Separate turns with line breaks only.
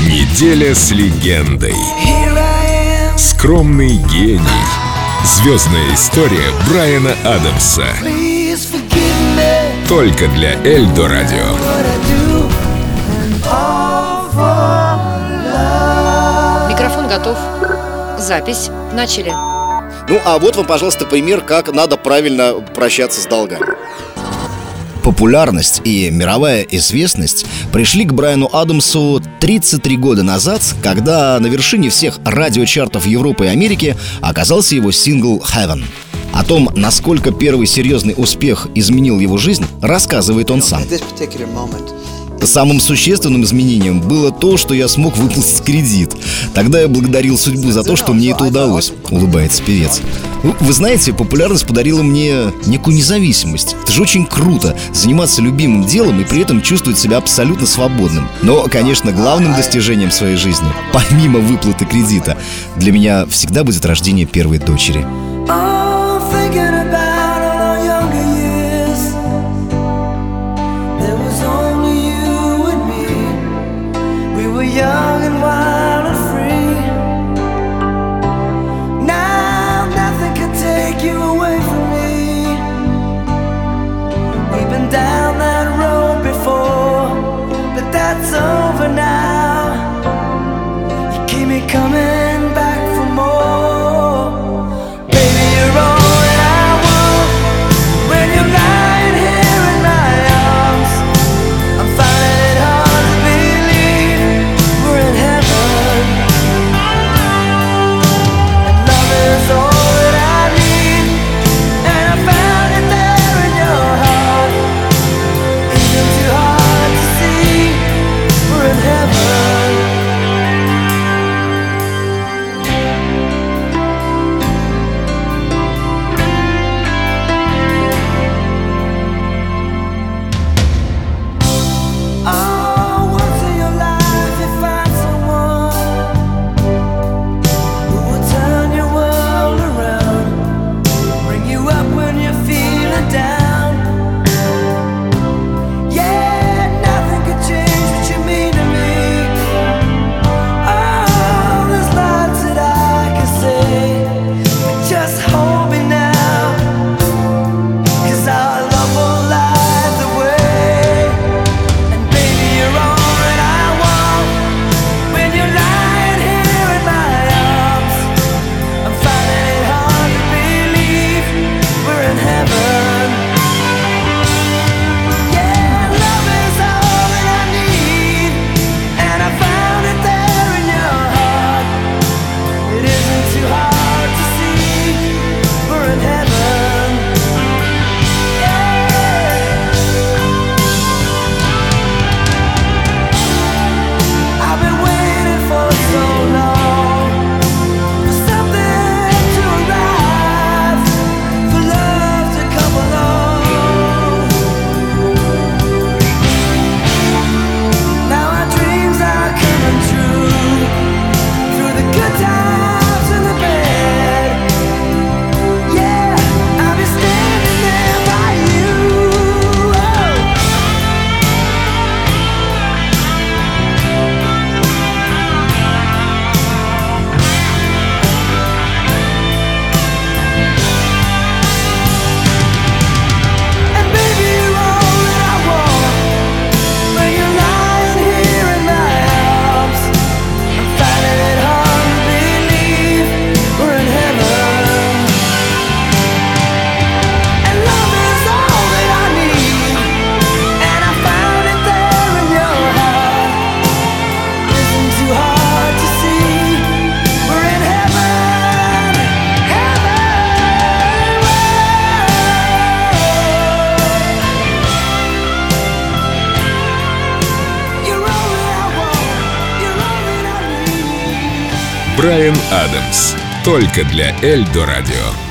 Неделя с легендой. Скромный гений. Звездная история Брайана Адамса. Только для Эльдо Радио.
Микрофон готов. Запись. Начали.
Ну а вот вам, пожалуйста, пример, как надо правильно прощаться с долгами. Популярность и мировая известность пришли к Брайану Адамсу 33 года назад, когда на вершине всех радиочартов Европы и Америки оказался его сингл «Heaven». О том, насколько первый серьезный успех изменил его жизнь, рассказывает он сам. Самым существенным изменением было то, что я смог выплатить кредит. Тогда я благодарил судьбу за то, что мне это удалось, улыбается певец. Ну, вы знаете, популярность подарила мне некую независимость. Это же очень круто заниматься любимым делом и при этом чувствовать себя абсолютно свободным. Но, конечно, главным достижением своей жизни, помимо выплаты кредита, для меня всегда будет рождение первой дочери. open
Брайан Адамс. Только для Эльдо Радио.